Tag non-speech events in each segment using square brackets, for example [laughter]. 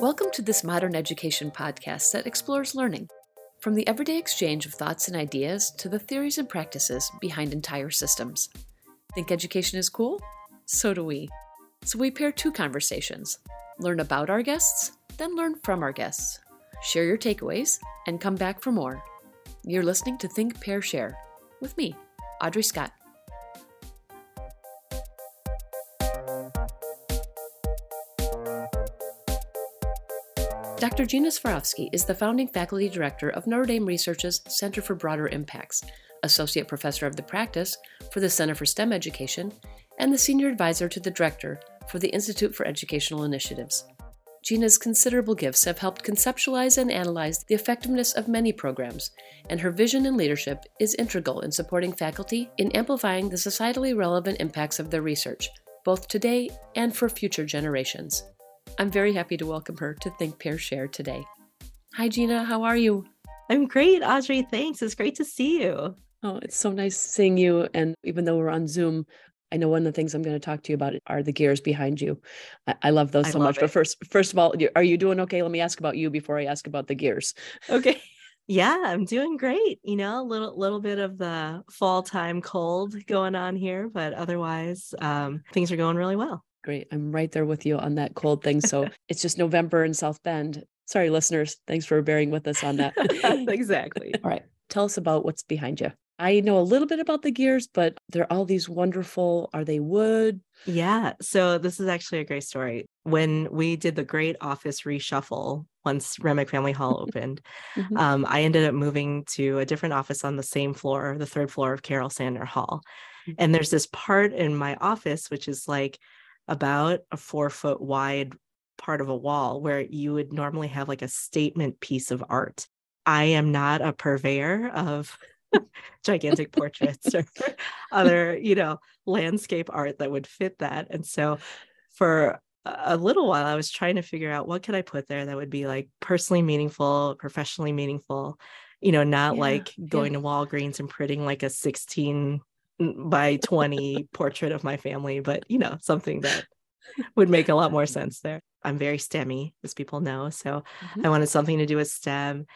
Welcome to this modern education podcast that explores learning, from the everyday exchange of thoughts and ideas to the theories and practices behind entire systems. Think education is cool? So do we. So we pair two conversations learn about our guests, then learn from our guests. Share your takeaways, and come back for more. You're listening to Think, Pair, Share with me, Audrey Scott. Dr. Gina Svarovsky is the founding faculty director of Notre Dame Research's Center for Broader Impacts, associate professor of the practice for the Center for STEM Education, and the senior advisor to the director for the Institute for Educational Initiatives. Gina's considerable gifts have helped conceptualize and analyze the effectiveness of many programs, and her vision and leadership is integral in supporting faculty in amplifying the societally relevant impacts of their research, both today and for future generations. I'm very happy to welcome her to Think Pair Share today. Hi, Gina. How are you? I'm great, Audrey. Thanks. It's great to see you. Oh, it's so nice seeing you. And even though we're on Zoom, I know one of the things I'm going to talk to you about are the gears behind you. I, I love those so love much. It. But first, first of all, are you doing okay? Let me ask about you before I ask about the gears. Okay. [laughs] yeah, I'm doing great. You know, a little little bit of the fall time cold going on here, but otherwise, um, things are going really well. Great. I'm right there with you on that cold thing. So [laughs] it's just November in South Bend. Sorry, listeners. Thanks for bearing with us on that. [laughs] exactly. All right. Tell us about what's behind you. I know a little bit about the gears, but they're all these wonderful. Are they wood? Yeah. So this is actually a great story. When we did the great office reshuffle once Remick Family Hall [laughs] opened, mm-hmm. um, I ended up moving to a different office on the same floor, the third floor of Carole Sandner Hall. Mm-hmm. And there's this part in my office, which is like about a four foot wide part of a wall where you would normally have like a statement piece of art. I am not a purveyor of [laughs] gigantic portraits or [laughs] other, you know, landscape art that would fit that. And so for a little while I was trying to figure out what could I put there that would be like personally meaningful, professionally meaningful, you know, not yeah, like going yeah. to Walgreens and printing like a 16 by 20 portrait of my family, but you know, something that would make a lot more sense there. I'm very STEMmy, as people know. So mm-hmm. I wanted something to do with STEM.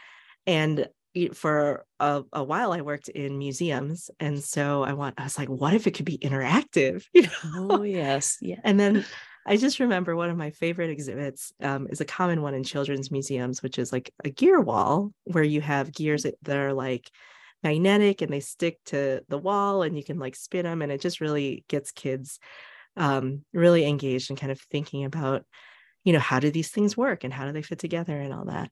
And for a, a, while I worked in museums. And so I want, I was like, what if it could be interactive? [laughs] You know? Oh, yes. Yeah. And then I just remember one of my favorite exhibits um, is a common one in children's museums, which is like a gear wall where you have gears that are like magnetic and they stick to the wall and you can like spin them. And it just really gets kids um, really engaged and kind of thinking about, you know, how do these things work and how do they fit together and all that.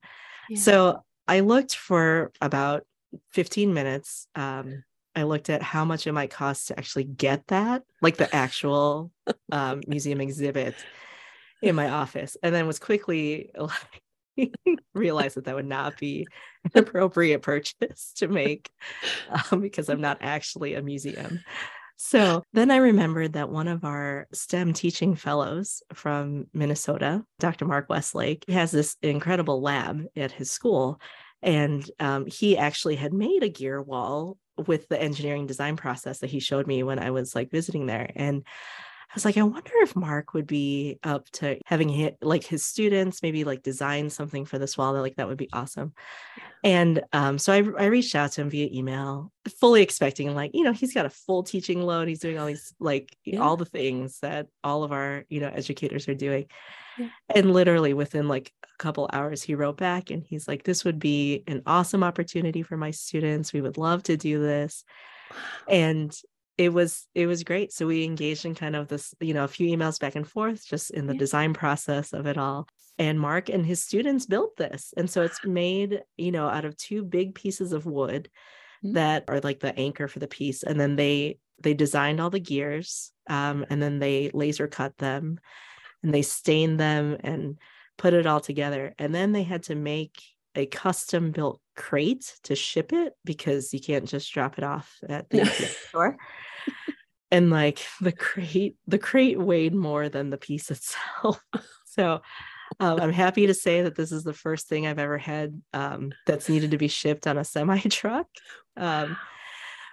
Yeah. So I looked for about 15 minutes. Um, I looked at how much it might cost to actually get that, like the actual um, [laughs] museum exhibit in my office, and then was quickly like, [laughs] realized that that would not be an appropriate purchase to make um, because I'm not actually a museum. So then I remembered that one of our STEM teaching fellows from Minnesota, Dr. Mark Westlake, has this incredible lab at his school. And um, he actually had made a gear wall with the engineering design process that he showed me when I was like visiting there. And I was like, I wonder if Mark would be up to having hit like his students maybe like design something for this wall. Like that would be awesome. And um, so I, I reached out to him via email, fully expecting like you know he's got a full teaching load. He's doing all these like yeah. all the things that all of our you know educators are doing. Yeah. And literally within like a couple hours, he wrote back and he's like, "This would be an awesome opportunity for my students. We would love to do this." And it was it was great. So we engaged in kind of this you know a few emails back and forth just in the yeah. design process of it all. And mark and his students built this. And so it's made you know out of two big pieces of wood mm-hmm. that are like the anchor for the piece. And then they they designed all the gears um, and then they laser cut them and they stained them and put it all together. And then they had to make a custom built crate to ship it because you can't just drop it off at the store. and like the crate, the crate weighed more than the piece [laughs] itself. so um, I'm happy to say that this is the first thing I've ever had um, that's needed to be shipped on a semi truck. Um,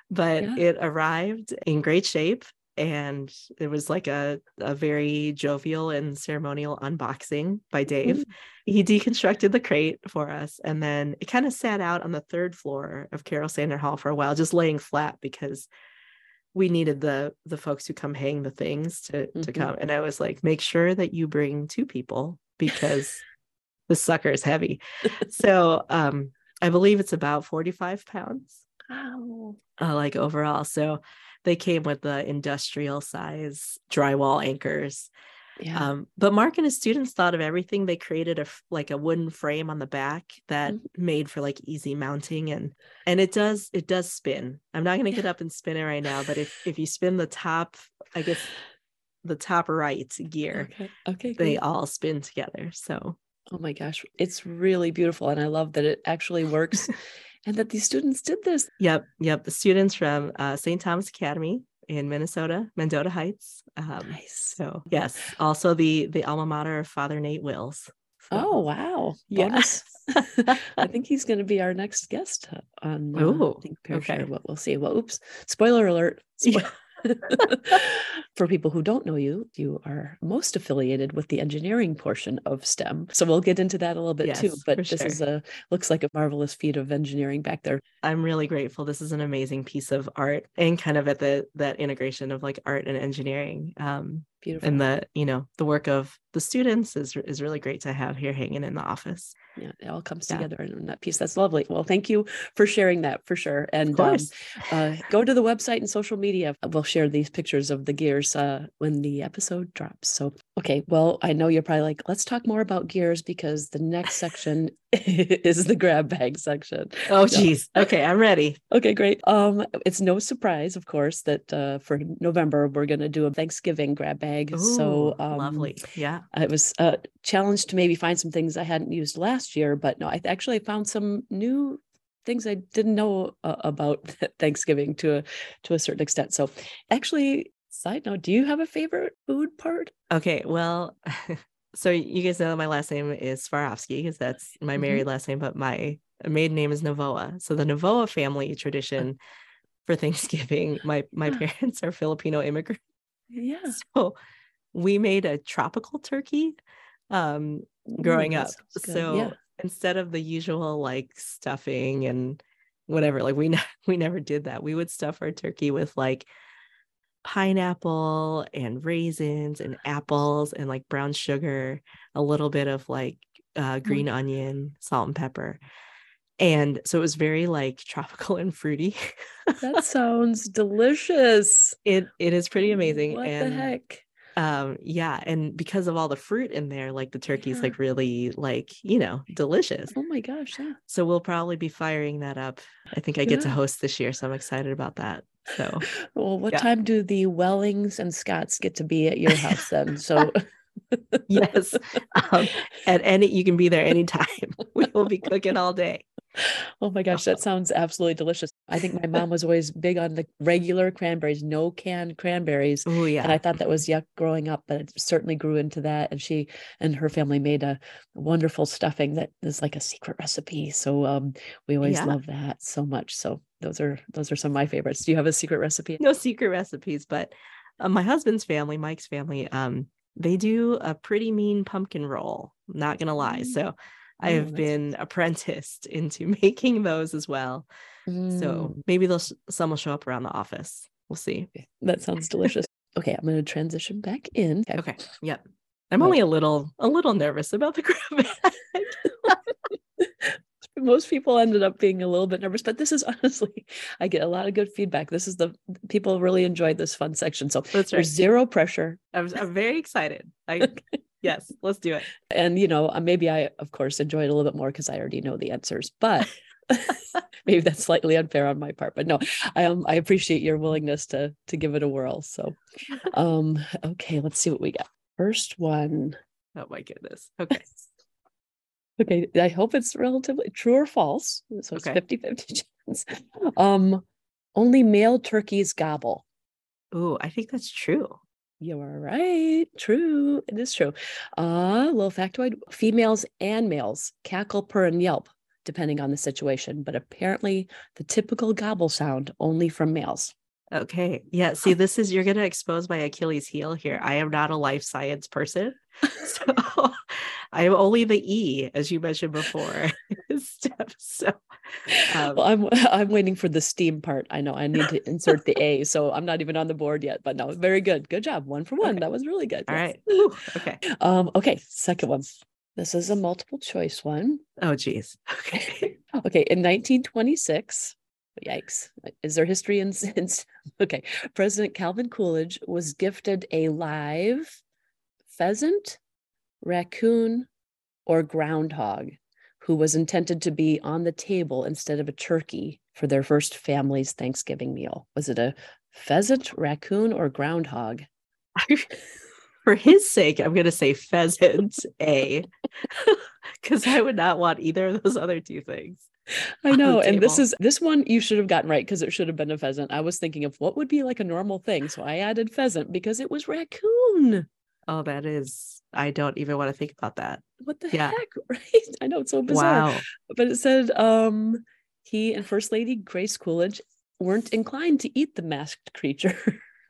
but Yeah. it arrived in great shape and it was like a, a very jovial and ceremonial unboxing by Dave. Mm. He deconstructed the crate for us and then it kind of sat out on the third floor of Carole Sandner Hall for a while, just laying flat because we needed the the folks who come hang the things to to Mhm. come. And I was like, make sure that you bring two people because [laughs] the sucker is heavy. so um I believe it's about 45 pounds Wow. uh, like overall. So they came with the industrial size drywall anchors. Yeah. Um, but Mark and his students thought of everything. They created a like a wooden frame on the back that Mhm. made for like easy mounting and and it does it does spin. I'm not gonna get up and spin it right now, but if if you spin the top, I guess the top right gear, okay. Okay. they great. all spin together. So Oh my gosh, it's really beautiful. And I love that it actually works [laughs] and that these students did this. Yep, yep. The students from uh, St. Thomas Academy in Minnesota, Mendota Heights. Um, Nice. So yes, also the the alma mater of Father Nate Wills. So- Oh, wow. Yeah. Bonus. [laughs] I think he's going to be our next guest uh, on uh, Think okay. What we'll see. Well, oops. Spoiler alert. Yeah. [laughs] For people who don't know you, you are most affiliated with the engineering portion of STEM. So we'll get into that a little bit too. But this is a looks like a marvelous feat of engineering back there. I'm really grateful. This is an amazing piece of art and kind of at the that integration of like art and engineering. Um, Beautiful. and the you know the work of the students is is really great to have here hanging in the office. yeah, it all comes Yeah. together in that piece. That's lovely. Well, thank you for sharing that for sure. And um, uh, go to the website and social media. We'll share these pictures of the gears uh, when the episode drops. So, okay. Well, I know you're probably like, let's talk more about gears because the next section [laughs] [laughs] is the grab bag section. oh geez. Okay, I'm ready. Okay, great. Um, it's no surprise, of course, that uh, for November we're going to do a Thanksgiving grab bag. so um, lovely. Yeah. I was uh, challenged to maybe find some things I hadn't used last year, but no, I actually found some new things I didn't know uh, about [laughs] Thanksgiving to a to a certain extent. So, actually, side note, do you have a favorite food part? Okay, well, [laughs] so you guys know my last name is Svarovsky because that's my Mhm. married last name, but my maiden name is Navoa. So the Navoa family tradition for Thanksgiving, my my parents are Filipino immigrants, Yeah, [laughs] so we made a tropical turkey um growing that up. So yeah, instead of the usual like stuffing and whatever, like we [laughs] ne- we never did that. We would stuff our turkey with like pineapple and raisins and apples and like brown sugar, a little bit of like uh, green onion, salt and pepper. And so it was very like tropical [laughs] and fruity. that [laughs] sounds delicious. it it is pretty amazing. What and the heck? um yeah, and because of all the fruit in there, like the turkey's Yeah. like really like, you know, delicious. Oh my gosh! Yeah. So we'll probably be firing that up. I think I get to host this year, so I'm excited about that. So Well, what Yeah. time do the Wellings and Scotts get to be at your house then? So [laughs] yes, um, at any you can be there anytime. [laughs] we will be cooking all day. [laughs] Oh my gosh, that sounds absolutely delicious. I think my mom was always big on the regular cranberries, no canned cranberries. Oh yeah, And I thought that was yuck growing up, but it certainly grew into that. And she and her family made a wonderful stuffing that is like a secret recipe. So um, we always Yeah. love that so much. So those are those are some of my favorites. Do you have a secret recipe? no secret recipes, but uh, my husband's family, Mike's family, um, they do a pretty mean pumpkin roll. Not gonna lie. Mm. So I Oh, have been apprenticed into [laughs] making those as well. So Mm, maybe they'll some will show up around the office. We'll see. that sounds delicious. okay, I'm going to transition back in. [laughs] Okay. Yep. I'm only a little a little nervous about the [laughs] grab bag. most people ended up being a little bit nervous, but this is honestly, I get a lot of good feedback. This is the people really enjoyed this fun section. So That's right. there's zero pressure. I'm, I'm very excited. I yes, let's do it. And, you know, uh, maybe I, of course, enjoy it a little bit more because I already know the answers, but [laughs] maybe that's slightly unfair on my part. But no, I, um, I appreciate your willingness to, to give it a whirl. So, [laughs] um, okay, let's see what we got. First one. Oh my goodness. Okay. [laughs] Okay, I hope it's relatively true or false. So it's Okay. 50 50 chance. Um, only male turkeys gobble. Ooh, I think that's true. You are right. True. It is true. Uh, little factoid females and males cackle, purr, and yelp depending on the situation, but apparently the typical gobble sound only from males. Okay. Yeah. See, this is you're gonna expose my Achilles heel here. I am not a life science person. [laughs] So I am only the E, as you mentioned before. [laughs] so um, well, I'm [laughs] I'm waiting for the steam part. I know I need to insert the A, so I'm not even on the board yet. But no, very good. Good job. One for one. Okay. That was really good. All yes. right. Okay. Um, okay. Second one. This is a multiple choice one. Oh geez. [laughs] Okay. okay. In 1926, yikes is there history in, in okay president calvin coolidge was gifted a live pheasant raccoon or groundhog who was intended to be on the table instead of a turkey for their first family's thanksgiving meal was it a pheasant raccoon or groundhog [laughs] for his sake i'm going to say pheasant a [laughs] because i would not want either of those other two things I know. And this is this one you should have gotten right because it should have been a pheasant. I was thinking of what would be like a normal thing. So I added pheasant because it was raccoon. Oh, that is I don't even want to think about that. What the yeah. heck? [laughs] Right. I know it's so bizarre. Wow. But it said um he and First Lady Grace Coolidge weren't inclined to eat the masked creature.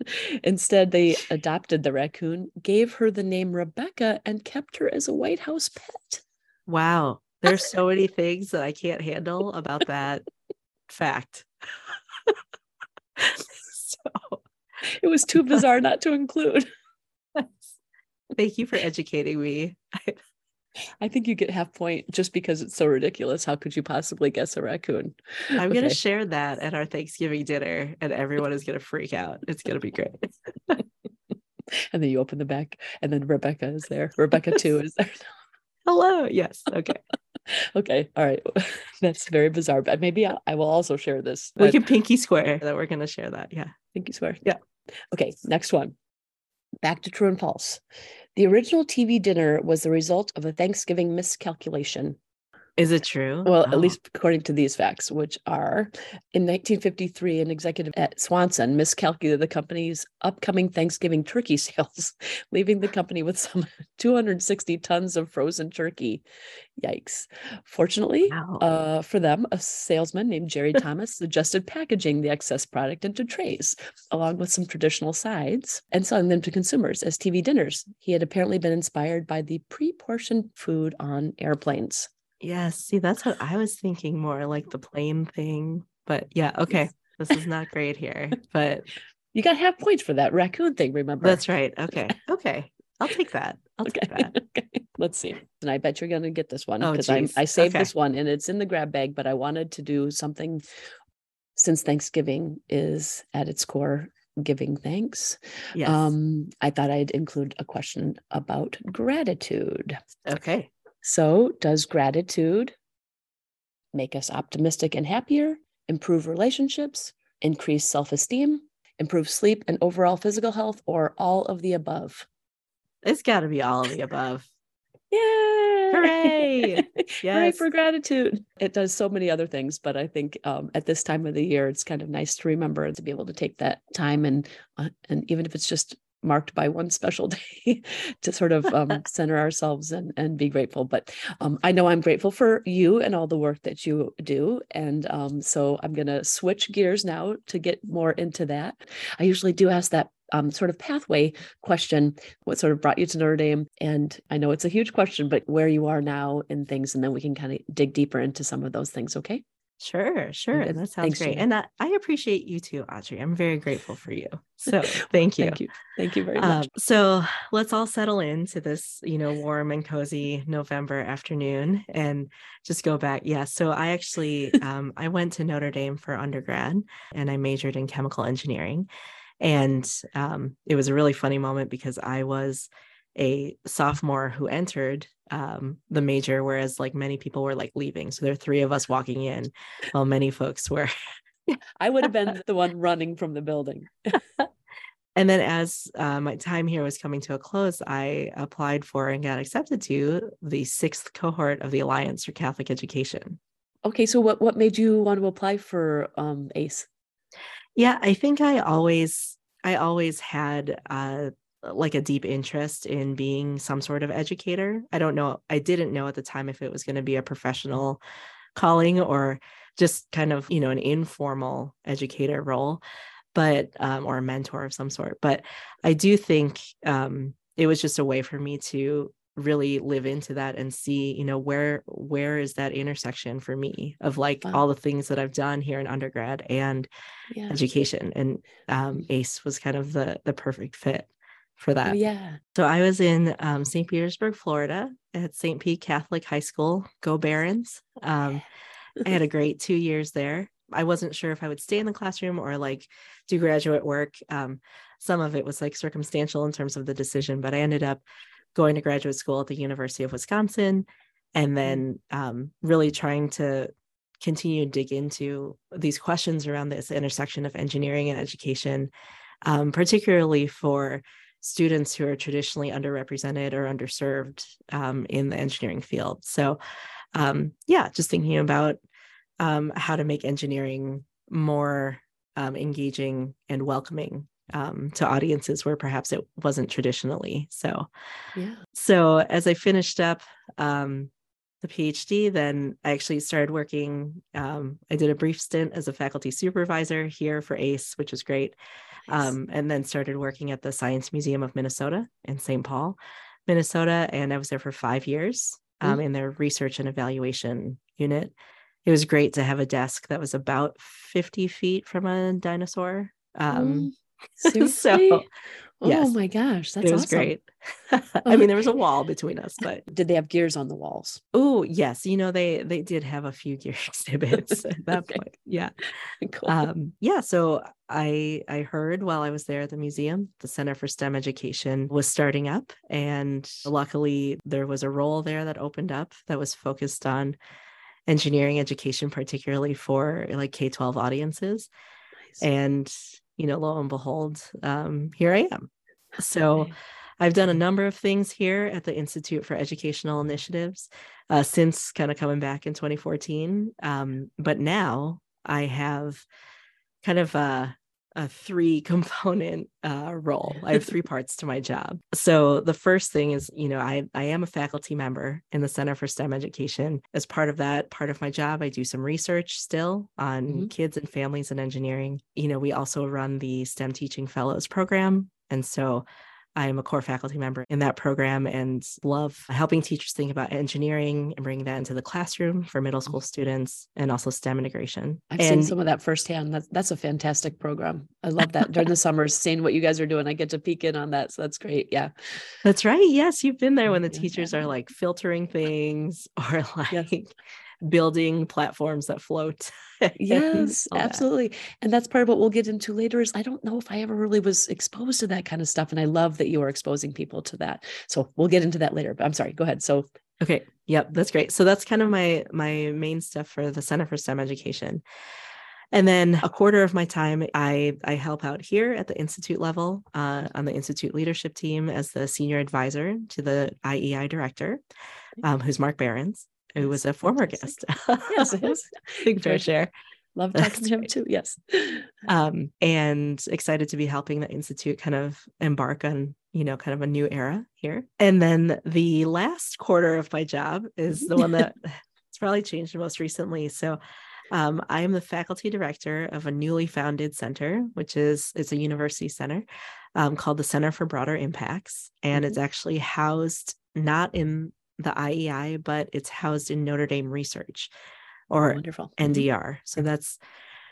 [laughs] Instead, they adopted the raccoon, gave her the name Rebecca, and kept her as a White House pet. Wow. There's so many [laughs] things that I can't handle about that fact. so it was too bizarre not to include. Thank you for educating me. [laughs] I think you get half point just because it's so ridiculous. How could you possibly guess a raccoon? I'm okay. going to share that at our Thanksgiving dinner, and everyone is going to freak out. It's going to be great. [laughs] and then you open the back, and then Rebecca is there. Rebecca too is there. [laughs] Hello. Yes. Okay. okay. All right. That's very bizarre. But maybe I, I will also share this. We can pinky square that we're going to share that. Yeah. Pinky square. Yeah. Okay. Next one. Back to true and false. The original TV dinner was the result of a Thanksgiving miscalculation. Is it true? Well, oh. at least according to these facts, which are in 1953, an executive at Swanson miscalculated the company's upcoming Thanksgiving turkey [laughs] sales, leaving the company with some 260 tons of frozen turkey. Yikes. Fortunately wow. uh, for them, a salesman named Jerry [laughs] Thomas suggested packaging the excess product into trays, along with some traditional sides, and selling them to consumers as TV dinners. He had apparently been inspired by the pre portioned food on airplanes. Yes. See, that's what I was thinking more like the plane thing. But yeah, okay. This is not great here, [laughs] but you got half points for that raccoon thing, remember? That's right. Okay. [laughs] Okay. I'll take that. I'll okay. take that. [laughs] okay. Let's see. And I bet you're going to get this one because oh, I saved okay. this one and it's in the grab bag, but I wanted to do something since Thanksgiving is at its core giving thanks. Yes. Um, I thought I'd include a question about gratitude. Okay. So, does gratitude make us optimistic and happier, improve relationships, increase self esteem, improve sleep and overall physical health, or all of the above? It's got to be all of the above. [laughs] Yay! Hooray! [laughs] yes. Hooray for gratitude. It does so many other things, but I think um, at this time of the year, it's kind of nice to remember and to be able to take that time and uh, and even if it's just marked by one special [laughs] day to sort of um, center ourselves and, and be grateful. But um, I know I'm grateful for you and all the work that you do. And um, so I'm going to switch gears now to get more into that. I usually do ask that um, sort of pathway question what sort of brought you to Notre Dame? And I know it's a huge question, but where you are now in things, and then we can kind of dig deeper into some of those things. Okay. Sure, sure. That sounds Thanks, great. And I, I, appreciate you too, Audrey. I'm very grateful for you. [laughs] So thank you. thank you. Thank you very much. Um, so let's all settle into this, you know, warm and cozy November afternoon and just go back. Yeah. So I actually [laughs] um, I went to Notre Dame for undergrad and I majored in chemical engineering. And um, it was a really funny moment because I was a sophomore who entered um, the major, whereas like many people were like leaving. So there are three of us walking in, while many folks were. [laughs] I would have been the one running from the building. [laughs] and then as uh, my time here was coming to a close, I applied for and got accepted to the sixth cohort of the Alliance for Catholic Education. Okay, so what what made you want to apply for um, ACE? Yeah, I think I always I always had uh, like a deep interest in being some sort of educator. I don't know. I didn't know at the time if it was going to be a professional calling or just kind of you know an informal educator role but um, or a mentor of some sort but i do think um, it was just a way for me to really live into that and see you know where where is that intersection for me of like wow. all the things that i've done here in undergrad and yeah. education and um, ace was kind of the the perfect fit for that. Oh, yeah. So i was in um, st petersburg florida at st pete catholic high school go barons. Um, i had a [laughs] great two years there. I wasn't sure if i would stay in the classroom or like do graduate work. Um, some of it was like circumstantial in terms of the decision but i ended up going to graduate school at the University of Wisconsin, and mm-hmm. then um, really trying to continue to dig into these questions around this intersection of engineering and education, um, particularly for students who are traditionally underrepresented or underserved um, in the engineering field. So, um, yeah, just thinking about um, how to make engineering more um, engaging and welcoming um, to audiences where perhaps it wasn't traditionally. So, yeah. So as I finished up um, the PhD, then I actually started working. Um, I did a brief stint as a faculty supervisor here for ACE, which was great. Um, and then started working at the Science Museum of Minnesota in St. Paul, Minnesota. And I was there for five years mm-hmm. in their research and evaluation unit. It was great to have a desk that was about 50 feet from a dinosaur. Um, mm. Seriously? so, [laughs] oh yes, my gosh, that's it was awesome. great. [laughs] I mean, there was a wall between us, but did they have gears on the walls? Oh yes, you know they they did have a few gear [laughs] exhibits at that okay. point. Yeah, cool. um, yeah. So I I heard while I was there at the museum, the Center for STEM Education was starting up, and luckily there was a role there that opened up that was focused on engineering education, particularly for like K twelve audiences. Nice. And you know, lo and behold, um, here I am. So okay. I've done a number of things here at the Institute for Educational Initiatives uh, since kind of coming back in 2014. Um, but now I have kind of uh, a three [laughs] component uh, role. I have three [laughs] parts to my job. So the first thing is, you know, I, I am a faculty member in the Center for STEM Education. As part of that, part of my job, I do some research still on mm-hmm. kids and families and engineering. You know, we also run the STEM Teaching Fellows program. And so I am a core faculty member in that program and love helping teachers think about engineering and bringing that into the classroom for middle mm. school students and also STEM integration. I've and, seen some of that firsthand. That's that's a fantastic program. I love that during the [laughs] summers, seeing what you guys are doing. I get to peek in on that. So that's great. Yeah. That's right. Yes. You've been there when the teachers are like filtering things [laughs] or like yes building platforms that float. [laughs] yes, absolutely. That. And that's part of what we'll get into later is I don't know if I ever really was exposed to that kind of stuff. And I love that you are exposing people to that. So we'll get into that later. But I'm sorry, go ahead. So okay. Yep, that's great. So that's kind of my my main stuff for the Center for STEM Education. And then a quarter of my time, I, I help out here at the Institute level uh, on the Institute leadership team as the senior advisor to the IEI director, um, who's Mark Berends who was a former guest. [laughs] yes, it is. Think Pair Share. Love talking to him too. Yes. Um, and excited to be helping the Institute kind of embark on, you know, kind of a new era here. And then the last quarter of my job is the one that [laughs] it's probably changed most recently. So um, I am the faculty director of a newly founded center, which is it's a university center um, called the Center for Broader Impacts, and mm-hmm. it's actually housed not in the IEI, but it's housed in Notre Dame Research or Wonderful. NDR. Mm-hmm. So that's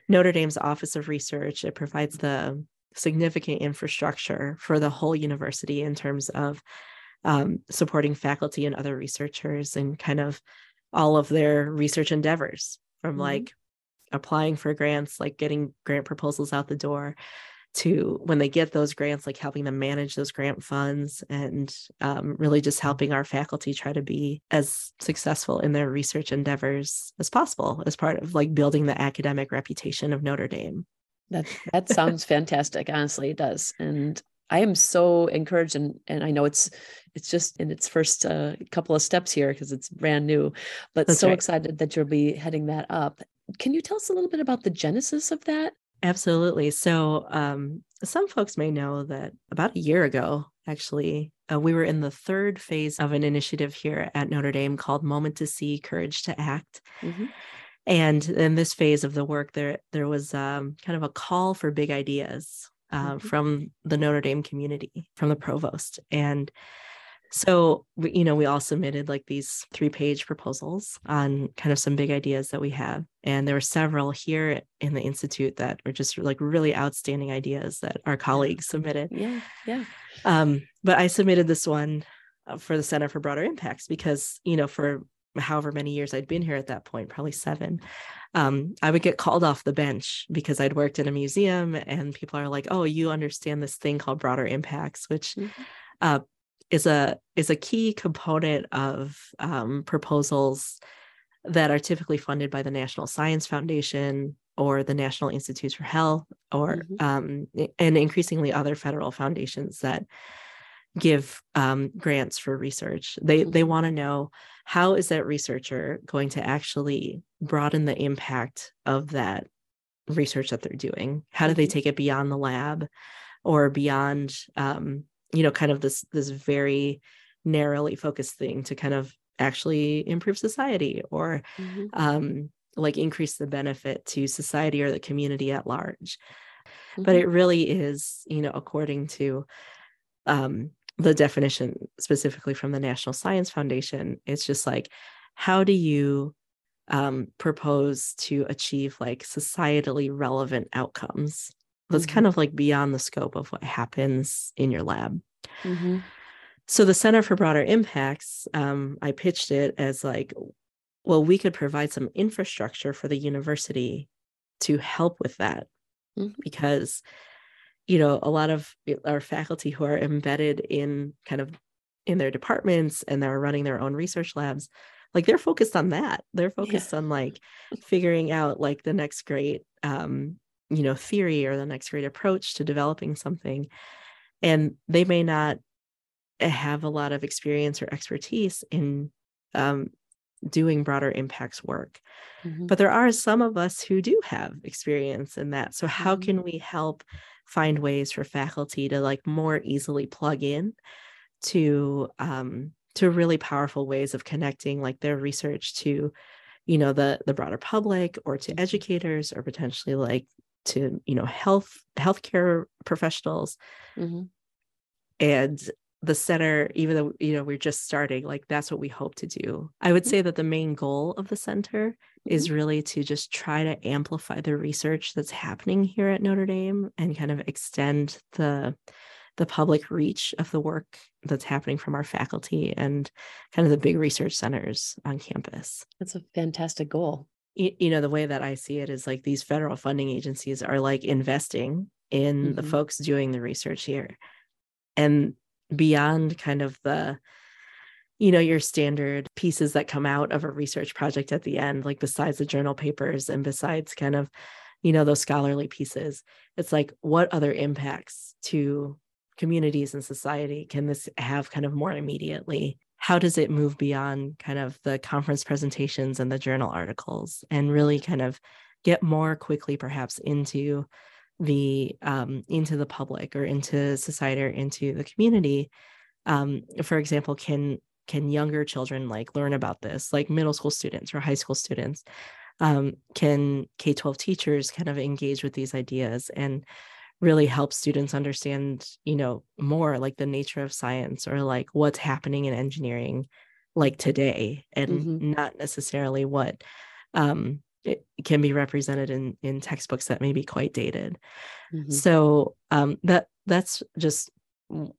Notre Dame's Office of Research. It provides the significant infrastructure for the whole university in terms of um, supporting faculty and other researchers and kind of all of their research endeavors from mm-hmm. like applying for grants, like getting grant proposals out the door to when they get those grants, like helping them manage those grant funds and um, really just helping our faculty try to be as successful in their research endeavors as possible as part of like building the academic reputation of Notre Dame. That [laughs] that sounds fantastic. Honestly, it does. And I am so encouraged and and I know it's it's just in its first uh, couple of steps here because it's brand new, but That's so right. excited that you'll be heading that up. Can you tell us a little bit about the genesis of that? Absolutely. So, um, some folks may know that about a year ago, actually, uh, we were in the third phase of an initiative here at Notre Dame called Moment to See, Courage to Act. Mm-hmm. And in this phase of the work, there there was um, kind of a call for big ideas uh, mm-hmm. from the Notre Dame community, from the provost, and so we, you know we all submitted like these three page proposals on kind of some big ideas that we have. And there were several here in the institute that were just like really outstanding ideas that our colleagues submitted. Yeah yeah. Um, but i submitted this one uh, for the center for broader impacts because you know for however many years i'd been here at that point probably seven um, i would get called off the bench because i'd worked in a museum and people are like oh you understand this thing called broader impacts which mm-hmm. uh, is a is a key component of um, proposals that are typically funded by the National Science Foundation or the National Institutes for Health, or mm-hmm. um, and increasingly other federal foundations that give um, grants for research. They mm-hmm. they want to know how is that researcher going to actually broaden the impact of that research that they're doing? How do they mm-hmm. take it beyond the lab or beyond um, you know kind of this this very narrowly focused thing to kind of actually improve society or mm-hmm. um, like increase the benefit to society or the community at large mm-hmm. but it really is you know according to um, the definition specifically from the national science foundation it's just like how do you um, propose to achieve like societally relevant outcomes that's mm-hmm. kind of like beyond the scope of what happens in your lab. Mm-hmm. So the Center for Broader Impacts, um, I pitched it as like, well, we could provide some infrastructure for the university to help with that mm-hmm. because you know a lot of our faculty who are embedded in kind of in their departments and they're running their own research labs like they're focused on that they're focused yeah. on like figuring out like the next great um you know theory or the next great approach to developing something and they may not have a lot of experience or expertise in um, doing broader impacts work mm-hmm. but there are some of us who do have experience in that so how mm-hmm. can we help find ways for faculty to like more easily plug in to um, to really powerful ways of connecting like their research to you know the the broader public or to mm-hmm. educators or potentially like to you know health healthcare professionals mm-hmm. and the center even though you know we're just starting like that's what we hope to do i would mm-hmm. say that the main goal of the center mm-hmm. is really to just try to amplify the research that's happening here at notre dame and kind of extend the the public reach of the work that's happening from our faculty and kind of the big research centers on campus that's a fantastic goal you know the way that i see it is like these federal funding agencies are like investing in mm-hmm. the folks doing the research here and beyond kind of the you know your standard pieces that come out of a research project at the end like besides the journal papers and besides kind of you know those scholarly pieces it's like what other impacts to communities and society can this have kind of more immediately how does it move beyond kind of the conference presentations and the journal articles and really kind of get more quickly perhaps into the um, into the public or into society or into the community? Um, for example can can younger children like learn about this like middle school students or high school students? Um, can k-12 teachers kind of engage with these ideas and really help students understand you know more like the nature of science or like what's happening in engineering like today and mm-hmm. not necessarily what um, it can be represented in in textbooks that may be quite dated mm-hmm. so um, that that's just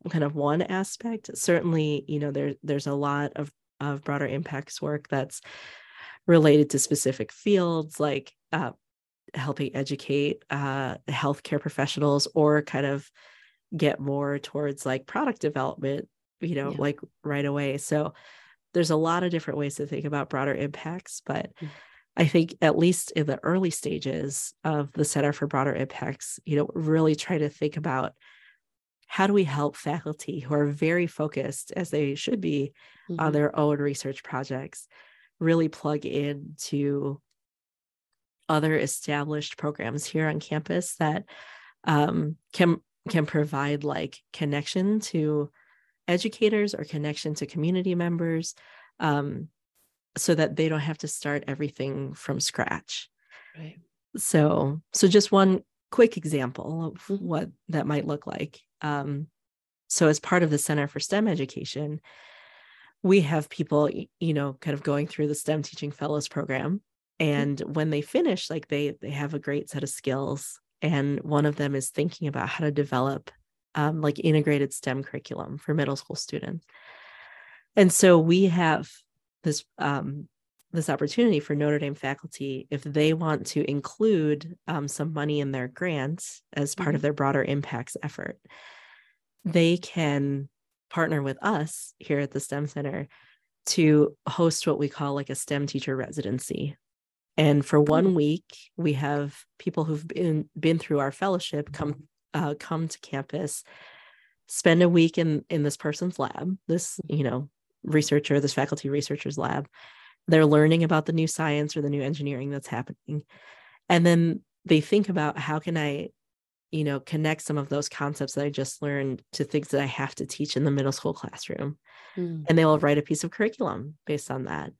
kind of one aspect certainly you know there there's a lot of of broader impacts work that's related to specific fields like uh, helping educate uh, healthcare professionals or kind of get more towards like product development, you know, yeah. like right away. So there's a lot of different ways to think about broader impacts, but mm-hmm. I think at least in the early stages of the Center for Broader Impacts, you know, really try to think about how do we help faculty who are very focused as they should be mm-hmm. on their own research projects really plug into other established programs here on campus that um, can can provide like connection to educators or connection to community members um, so that they don't have to start everything from scratch. Right. so so just one quick example of what that might look like. Um, so as part of the center for stem education we have people you know kind of going through the stem teaching fellows program and when they finish like they they have a great set of skills and one of them is thinking about how to develop um, like integrated stem curriculum for middle school students and so we have this um, this opportunity for Notre Dame faculty if they want to include um, some money in their grants as part of their broader impacts effort. They can partner with us here at the STEM Center to host what we call like a STEM teacher residency. And for one week, we have people who've been been through our fellowship come uh, come to campus, spend a week in in this person's lab, this you know researcher, this faculty researcher's lab. They're learning about the new science or the new engineering that's happening, and then they think about how can I, you know, connect some of those concepts that I just learned to things that I have to teach in the middle school classroom Mm. and they will write a piece of curriculum based on that.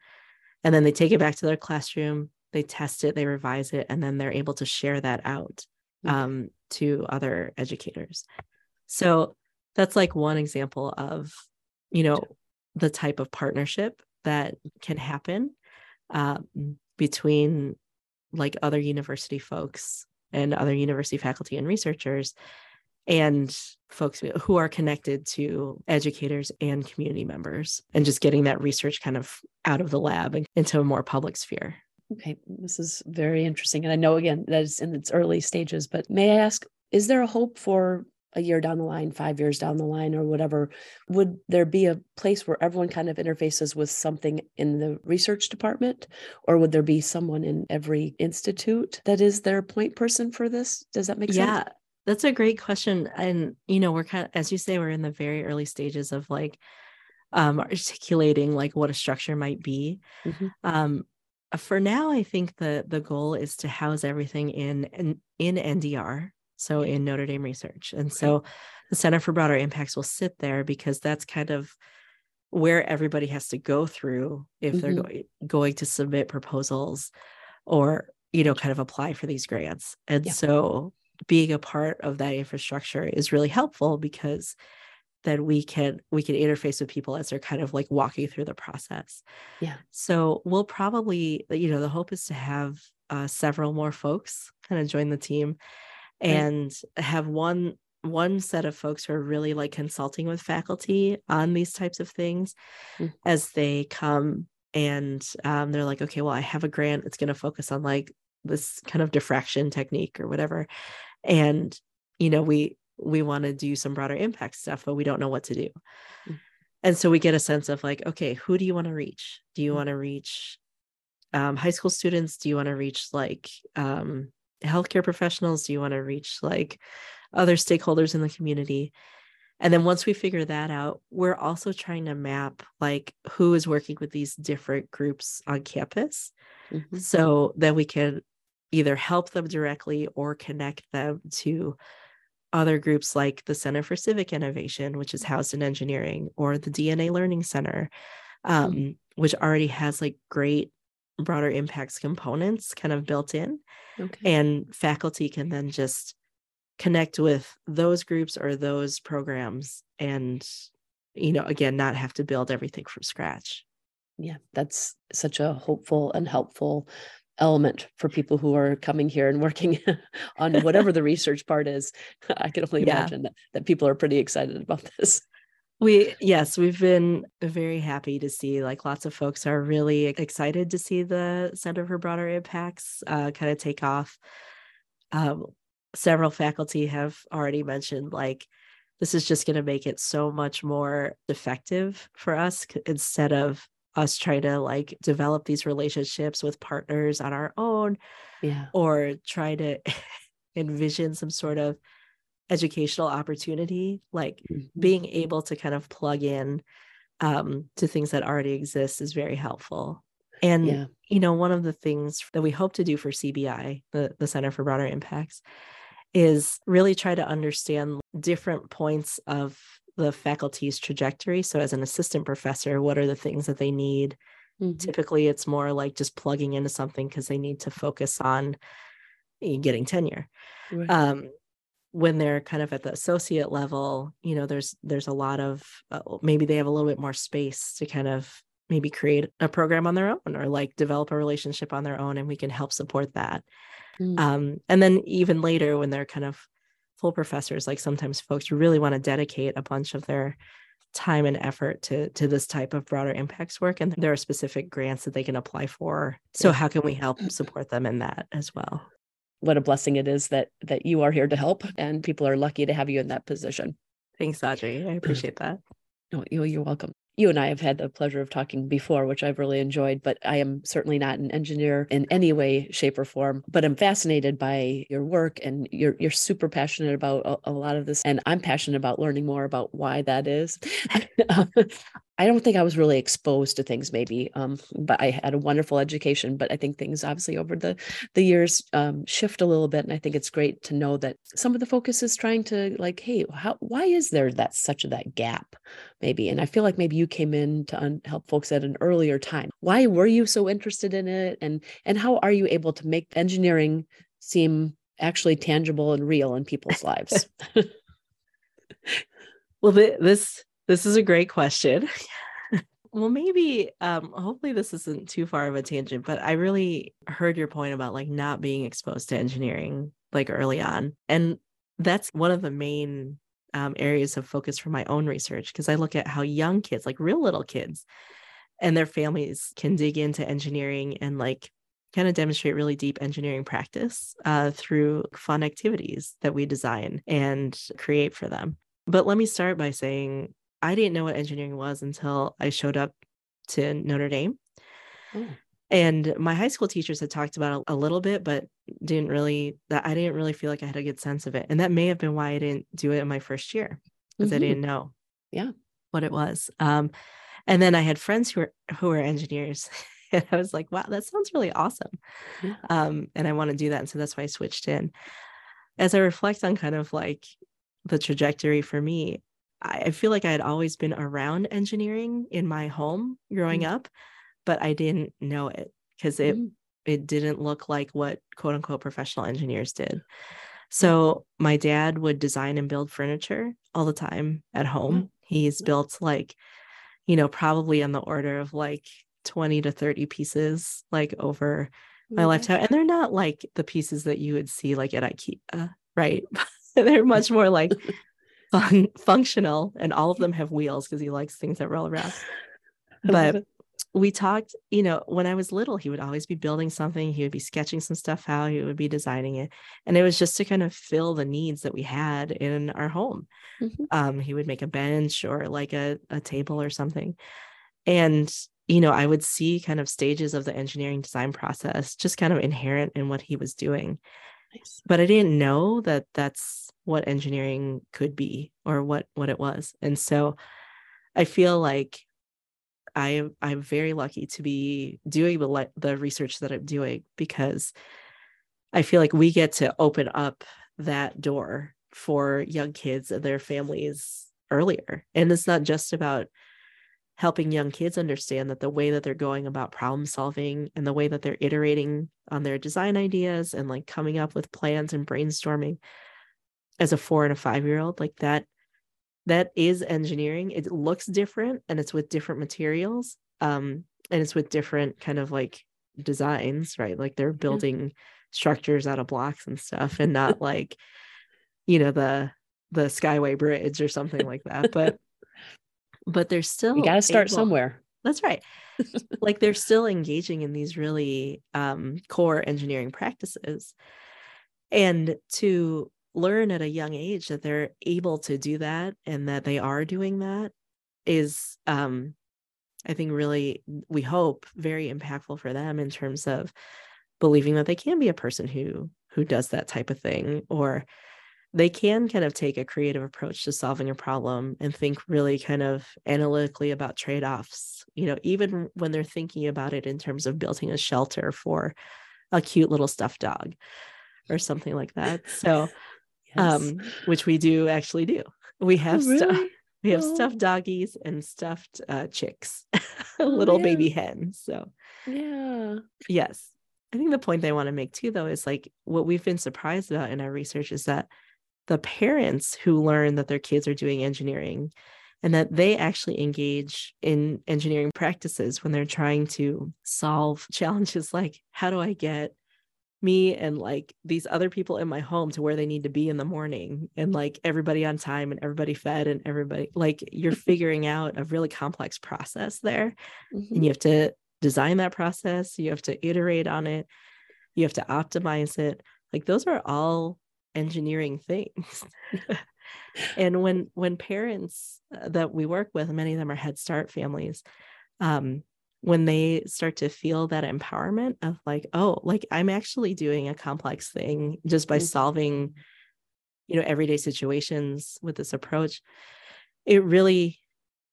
And then they take it back to their classroom, they test it, they revise it, and then they're able to share that out um, to other educators. So that's like one example of, you know, the type of partnership that can happen um, between like other university folks and other university faculty and researchers and folks who are connected to educators and community members and just getting that research kind of out of the lab and into a more public sphere Okay, this is very interesting. And I know again that it's in its early stages, but may I ask, is there a hope for a year down the line, five years down the line, or whatever? Would there be a place where everyone kind of interfaces with something in the research department? Or would there be someone in every institute that is their point person for this? Does that make yeah sense? Yeah, that's a great question and you know we're kind of as you say we're in the very early stages of like um articulating like what a structure might be Mhm. um for now i think the the goal is to house everything in in, in ndr so in notre dame research and so the center for broader impacts will sit there because that's kind of where everybody has to go through if they're Mhm. going going to submit proposals or you know kind of apply for these grants and Yeah. so being a part of that infrastructure is really helpful because then we can we can interface with people as they're kind of like walking through the process Yeah. so we'll probably you know the hope is to have uh, several more folks kind of join the team Right. and have one one set of folks who are really like consulting with faculty on these types of things Mm. as they come and um, they're like okay well i have a grant it's going to focus on like this kind of diffraction technique or whatever and you know we we want to do some broader impact stuff but we don't know what to do Mm. and so we get a sense of like okay who do you want to reach do you Mm. want to reach um, high school students do you want to reach like um, healthcare professionals do you want to reach like other stakeholders in the community and then once we figure that out we're also trying to map like who is working with these different groups on campus Mhm. so that we can either help them directly or connect them to other groups like the Center for Civic Innovation, which is housed in engineering, or the DNA Learning Center, um, which already has like great broader impacts components kind of built in. Okay. And faculty can then just connect with those groups or those programs and, you know, again, not have to build everything from scratch. yeah that's such a hopeful and helpful element for people who are coming here and working [laughs] on whatever the [laughs] research part is [laughs] i can only Yeah. imagine that, that people are pretty excited about this We yes, we've been very happy to see like lots of folks are really excited to see the Center for Broader Impacts uh, kind of take off. Um, several faculty have already mentioned like this is just going to make it so much more effective for us instead of us try to like develop these relationships with partners on our own yeah or try to [laughs] envision some sort of educational opportunity like Mhm. being able to kind of plug in um, to things that already exist is very helpful. And yeah you know, one of the things that we hope to do for CBI, the, the Center for Broader Impacts, is really try to understand different points of the faculty's trajectory. So, as an assistant professor, what are the things that they need? Mm-hmm. Typically, it's more like just plugging into something because they need to focus on eh, getting tenure. Right. Um, when they're kind of at the associate level, you know, there's there's a lot of uh, maybe they have a little bit more space to kind of maybe create a program on their own or like develop a relationship on their own, and we can help support that. Mm. Um, and then even later, when they're kind of full professors, like sometimes folks really want to dedicate a bunch of their time and effort to to this type of broader impacts work and there are specific grants that they can apply for. So how can we help support them in that as well? What a blessing it is that that you are here to help and people are lucky to have you in that position. Thanks audrey. I appreciate that. [clears throat] Oh, no, you're welcome you and I have had the pleasure of talking before, which I've really enjoyed, but I am certainly not an engineer in any way, shape, or form. But I'm fascinated by your work and you're you're super passionate about a, a lot of this. And I'm passionate about learning more about why that is. [laughs] Um, I don't think I was really exposed to things maybe, um, but I had a wonderful education. But I think things obviously over the the years um, shift a little bit, and I think it's great to know that some of the focus is trying to like, hey, how why is there that such a that gap, maybe? And I feel like maybe you came in to un- help folks at an earlier time. Why were you so interested in it, and and how are you able to make engineering seem actually tangible and real in people's lives? [laughs] well, this this is a great question. [laughs] well, maybe um hopefully this isn't too far of a tangent, but I really heard your point about like not being exposed to engineering like early on. And that's one of the main um, areas of focus for my own research because I look at how young kids, like real little kids, and their families can dig into engineering and like kind of demonstrate really deep engineering practice uh, through fun activities that we design and create for them. But let me start by saying I didn't know what engineering was until I showed up to Notre Dame. Oh. And my high school teachers had talked about a, a little bit, but didn't really that I didn't really feel like I had a good sense of it. And that may have been why I didn't do it in my first year because mm-hmm. I didn't know yeah what it was. Um, and then I had friends who were who were engineers. [laughs] and I was like, wow, that sounds really awesome. Yeah. Um, and I want to do that. And so that's why I switched in. As I reflect on kind of like the trajectory for me, I feel like I had always been around engineering in my home growing mm-hmm. up, but I didn't know it because it mm-hmm. it didn't look like what quote unquote professional engineers did. Mm-hmm. So my dad would design and build furniture all the time at home. Mm-hmm. He's built like, you know, probably on the order of like 20 to 30 pieces like over my lifetime. And they're not like the pieces that you would see like at IKEA, right? [laughs] they're much more like [laughs] fun- [laughs] functional, and all of them have wheels because he likes things that roll around. [laughs] But we talked, you know, when I was little, he would always be building something. He would be sketching some stuff out. He would be designing it, and it was just to kind of fill the needs that we had in our home. Mm-hmm. Um, he would make a bench or like a, a table or something, and you know, I would see kind of stages of the engineering design process just kind of inherent in what he was doing. Nice. But I didn't know that that's what engineering could be or what what it was. And so I feel like I am I'm very lucky to be doing the the research that I'm doing because I feel like we get to open up that door for young kids and their families earlier. And it's not just about helping young kids understand that the way that they're going about problem solving and the way that they're iterating on their design ideas and like coming up with plans and brainstorming as a four and a five year old like that that is engineering it looks different and it's with different materials um and it's with different kind of like designs right like they're building yeah. structures out of blocks and stuff and not [laughs] like you know the the skyway bridge or something like that but but they're still you got to start able, somewhere. That's right. [laughs] Like they're still engaging in these really um, core engineering practices. And to learn at a young age that they're able to do that and that they are doing that is um, i think really we hope very impactful for them in terms of believing that they can be a person who who does that type of thing or they can kind of take a creative approach to solving a problem and think really kind of analytically about trade-offs you know even when they're thinking about it in terms of building a shelter for a cute little stuffed dog or something like that so [laughs] yes. um which we do actually do we have oh, really? stuff [laughs] We have Oh. stuffed doggies and stuffed uh, chicks, [laughs] little yeah. baby hens. So, Yeah. yes. I think the point they want to make too, though, is like what we've been surprised about in our research is that the parents who learn that their kids are doing engineering and that they actually engage in engineering practices when they're trying to solve [laughs] challenges like how do I get me and like these other people in my home to where they need to be in the morning and like everybody on time and everybody fed and everybody like you're [laughs] figuring out a really complex process there Mhm. and you have to design that process you have to iterate on it you have to optimize it like those are all engineering things [laughs] [laughs] and when when parents uh, that we work with many of them are head start families um when they start to feel that empowerment of like oh like i'm actually doing a complex thing just by Mhm. solving you know everyday situations with this approach it really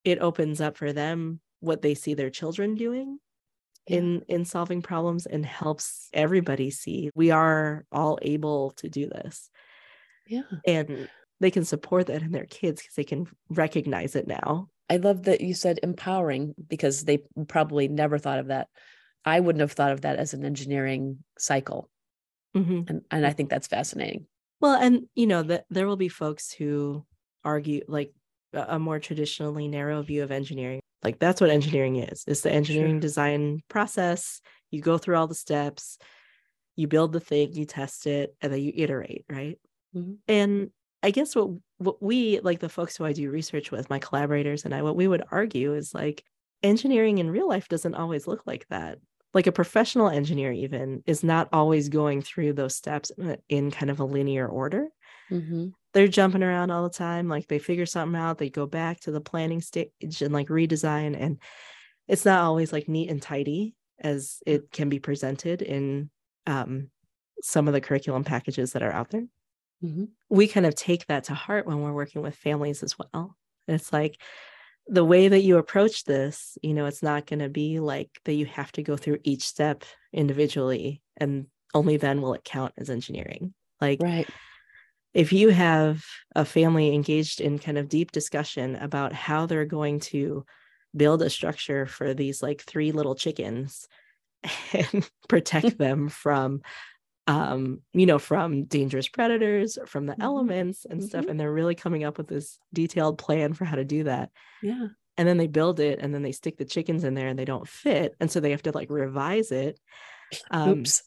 it opens up for them what they see their children doing. In in solving problems and helps everybody see we are all able to do this Yeah. and they can support that in their kids because they can recognize it now I love that you said empowering because they probably never thought of that. I wouldn't have thought of that as an engineering cycle. Mhm. And and I think that's fascinating. well and you know that there will be folks who argue like a more traditionally narrow view of engineering like that's what engineering is it's the engineering design process. You go through all the steps you build the thing you test it and then you iterate right? Mhm. and i guess what what we like the folks who i do research with my collaborators and i what we would argue is like engineering in real life doesn't always look like that. Like a professional engineer even is not always going through those steps in, kind of a linear order. Mhm. They're jumping around all the time like they figure something out they go back to the planning stage and like redesign and it's not always like neat and tidy as it can be presented in um, some of the curriculum packages that are out there Mhm. we kind of take that to heart when we're working with families as well. It's like the way that you approach this, you know, it's not going to be like that you have to go through each step individually and only then will it count as engineering. Like Right. If you have a family engaged in kind of deep discussion about how they're going to build a structure for these like three little chickens [laughs] and protect [laughs] them from um you know from dangerous predators from the Mhm. elements and stuff Mhm. and they're really coming up with this detailed plan for how to do that Yeah. and then they build it and then they stick the chickens in there and they don't fit and so they have to like revise it um Oops.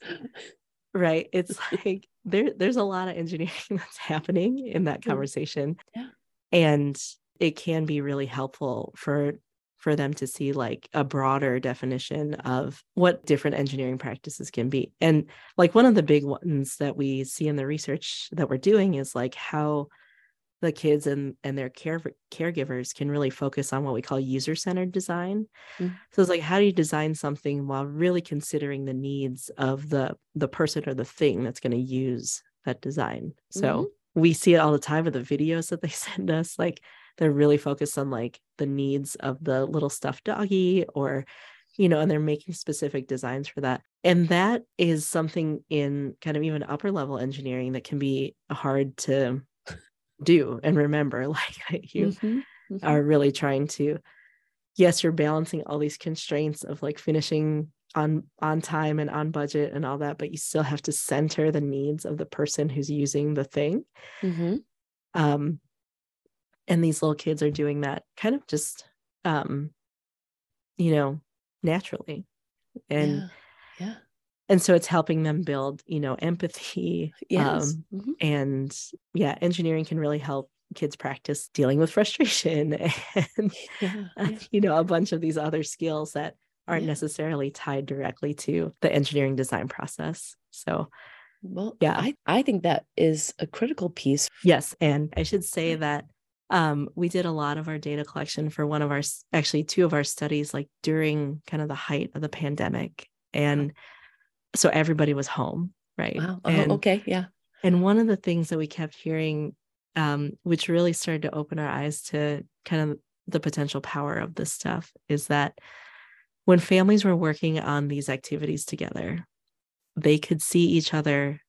Right. It's [laughs] like there there's a lot of engineering [laughs] that's happening in that conversation. Yeah. and it can be really helpful for for them to see like a broader definition of what different engineering practices can be. And like one of the big ones that we see in the research that we're doing is like how the kids and and their care caregivers can really focus on what we call user centered design. Mm. so it's like how do you design something while really considering the needs of the the person or the thing that's going to use that design? So we see it all the time with the videos that they [laughs] send us like they're really focused on like the needs of the little stuffed doggy or you know and they're making specific designs for that. And that is something in kind of even upper level engineering that can be hard to do and remember [laughs] like you Mhm. Mhm. are really trying to yes you're balancing all these constraints of like finishing on on time and on budget and all that but you still have to center the needs of the person who's using the thing Mhm. um and these little kids are doing that kind of just um you know naturally and yeah. Yeah. And so it's helping them build you know empathy Yes. um Mhm. and yeah engineering can really help kids practice dealing with frustration [laughs] and Yeah. uh, yeah. you know a bunch of these other skills that aren't Yeah. necessarily tied directly to the engineering design process so Well, Yeah. I, I think that is a critical piece. yes and i should say that um, we did a lot of our data collection for one of our actually two of our studies like during kind of the height of the pandemic and so everybody was home right Wow. Oh, and okay. Yeah. And one of the things that we kept hearing, um, which really started to open our eyes to kind of the potential power of this stuff, is that when families were working on these activities together, they could see each other,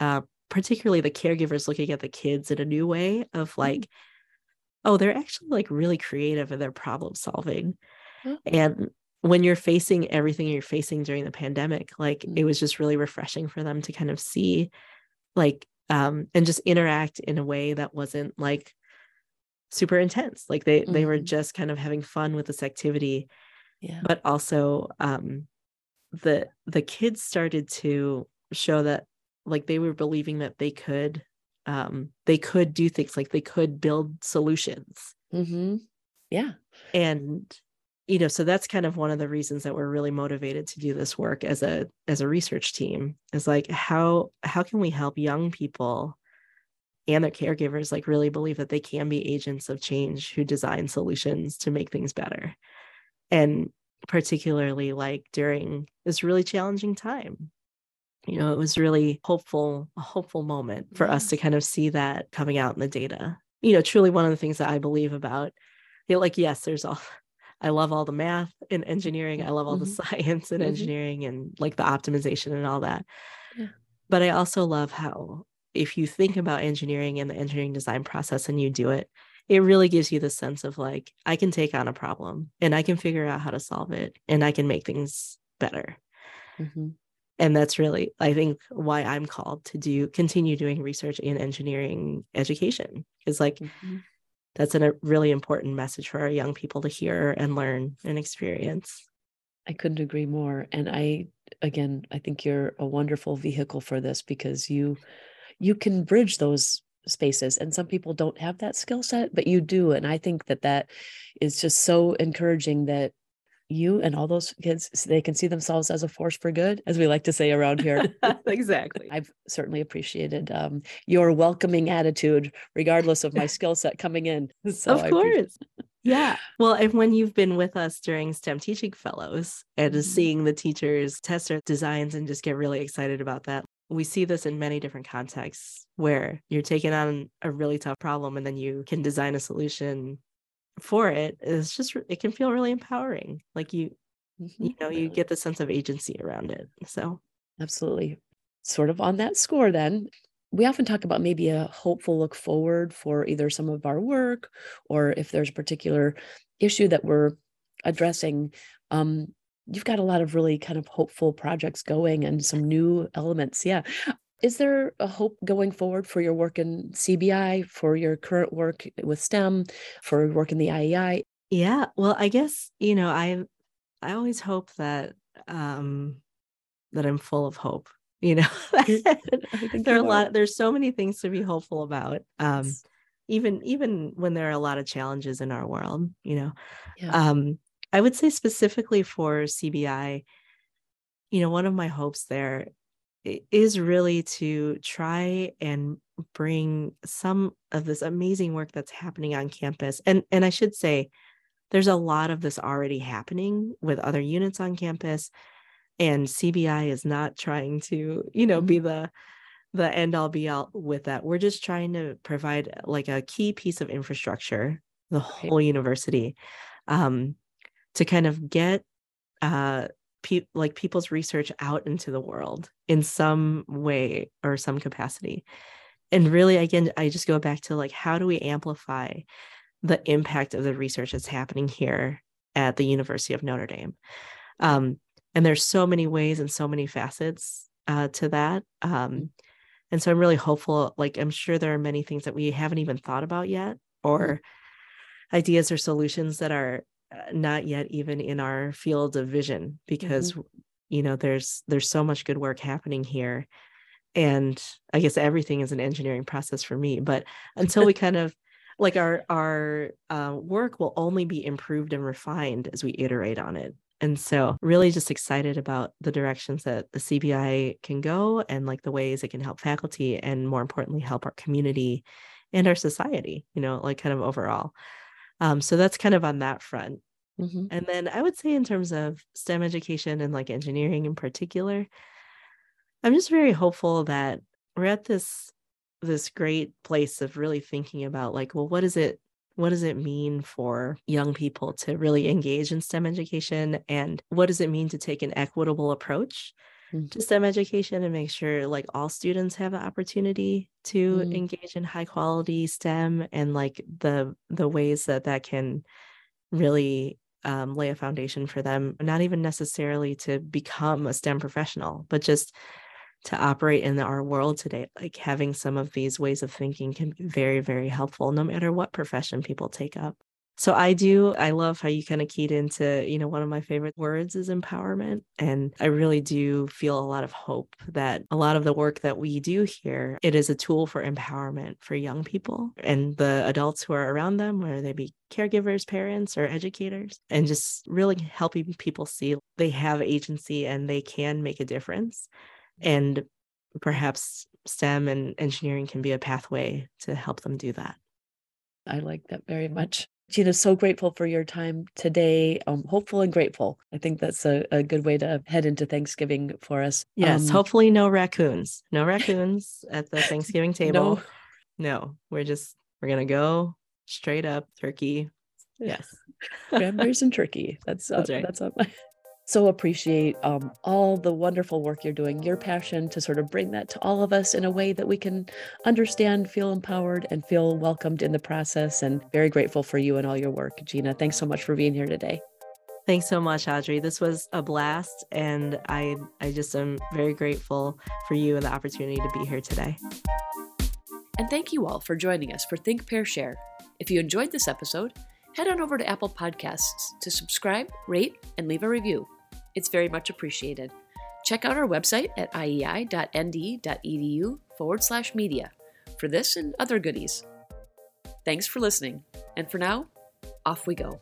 uh, particularly the caregivers looking at the kids in a new way of like, oh, they're actually like really creative in their problem solving. And when you're facing everything you're facing during the pandemic, like it was just really refreshing for them to kind of see like um and just interact in a way that wasn't like super intense. Like they they were Mhm. just kind of having fun with this activity Yeah. but also um the the kids started to show that like they were believing that they could um they could do things like they could build solutions Mm-hmm. Yeah. and you know so that's kind of one of the reasons that we're really motivated to do this work as a as a research team is like how how can we help young people and their caregivers like really believe that they can be agents of change who design solutions to make things better? And particularly like during this really challenging time you know it was really hopeful a hopeful moment for us to kind of see that coming out in the data. You know truly one of the things that i believe about you know, like yes there's all i love all the math and engineering i love all the Mhm. science and Mhm. engineering and like the optimization and all that Yeah. but i also love how if you think about engineering and the engineering design process and you do it it really gives you the sense of like i can take on a problem and i can figure out how to solve it and i can make things better Mm-hmm. and that's really i think why i'm called to do continue doing research in engineering education is like Mm-hmm. That's a really important message for our young people to hear and learn and experience. I couldn't agree more. And I, again, I think you're a wonderful vehicle for this because you, you can bridge those spaces. And some people don't have that skill set but you do. And i think that that is just so encouraging that you and all those kids s- they can see themselves as a force for good as we like to say around here. [laughs] Exactly. I've certainly appreciated um, your welcoming attitude regardless of my skill set coming in. [laughs] So of course. Yeah. Well and when you've been with us during stem teaching fellows and Mhm. seeing the teachers test their designs and just get really excited about that we see this in many different contexts where you're taking on a really tough problem and then you can design a solution for it's just it can feel really empowering like you you Mhm. know you get the sense of agency around it so Absolutely. Sort of on that score, then, we often talk about maybe a hopeful look forward for either some of our work or if there's a particular issue that we're addressing. Um, you've got a lot of really kind of hopeful projects going and some new elements. Yeah. Is there a hope going forward for your work in CBI, for your current work with STEM, for work in the IEI? yeah well i guess you know i i always hope that um that i'm full of hope you know [laughs] [laughs] there are a lot there's so many things to be hopeful about um Yes. even even when there are a lot of challenges in our world you know Yeah. um i would say specifically for cbi you know one of my hopes there is really to try and bring some of this amazing work that's happening on campus and and i should say there's a lot of this already happening with other units on campus and cbi is not trying to you know be the the end all be all with that. We're just trying to provide like a key piece of infrastructure the whole university um to kind of get uh pe- like people's research out into the world in some way or some capacity. And really again i just go back to like how do we amplify the impact of the research that's happening here at the university of notre dame? Um, and there's so many ways and so many facets uh, to that um, and so i'm really hopeful like i'm sure there are many things that we haven't even thought about yet or ideas or solutions that are not yet even in our field of vision because you know there's there's so much good work happening here. And i guess everything is an engineering process for me but until we kind of like our our uh, work will only be improved and refined as we iterate on it. And so really just excited about the directions that the cbi can go and like the ways it can help faculty and more importantly help our community and our society you know like kind of overall um, so that's kind of on that front. Mhm. and then I would say in terms of STEM education and like engineering in particular, I'm just very hopeful that we're at this this great place of really thinking about like, well, what is it what does it mean for young people to really engage in STEM education? And what does it mean to take an equitable approach mm-hmm. to STEM education and make sure like all students have the opportunity to mm-hmm. engage in high quality STEM and like the the ways that that can really um, lay a foundation for them, not even necessarily to become a STEM professional, but just to operate in our world today. Like having some of these ways of thinking can be very, very helpful no matter what profession people take up. So I do, I love how you kind of keyed into, you know, one of my favorite words is empowerment. And I really do feel a lot of hope that a lot of the work that we do here, it is a tool for empowerment for young people and the adults who are around them, whether they be caregivers, parents, or educators, and just really helping people see they have agency and they can make a difference. And perhaps STEM and engineering can be a pathway to help them do that. I like that very much. Gina, so grateful for your time today. Um, hopeful and grateful. I think that's a, a good way to head into Thanksgiving for us. Yes, um, hopefully no raccoons. No raccoons at the [laughs] Thanksgiving table. No. no, we're just we're gonna go straight up turkey. Yes. [laughs] Cranberries and turkey. That's uh, that's, right. that's on my so appreciate um, all the wonderful work you're doing, your passion to sort of bring that to all of us in a way that we can understand, feel empowered, and feel welcomed in the process. And very grateful for you and all your work, Gina. Thanks so much for being here today. Thanks so much, Audrey. This was a blast, and I I just am very grateful for you and the opportunity to be here today. And thank you all for joining us for Think Pair Share. If you enjoyed this episode, head on over to Apple Podcasts to subscribe, rate, and leave a review. It's very much appreciated. Check out our website at iei.nd.edu forward slash media for this and other goodies. Thanks for listening, and for now, off we go.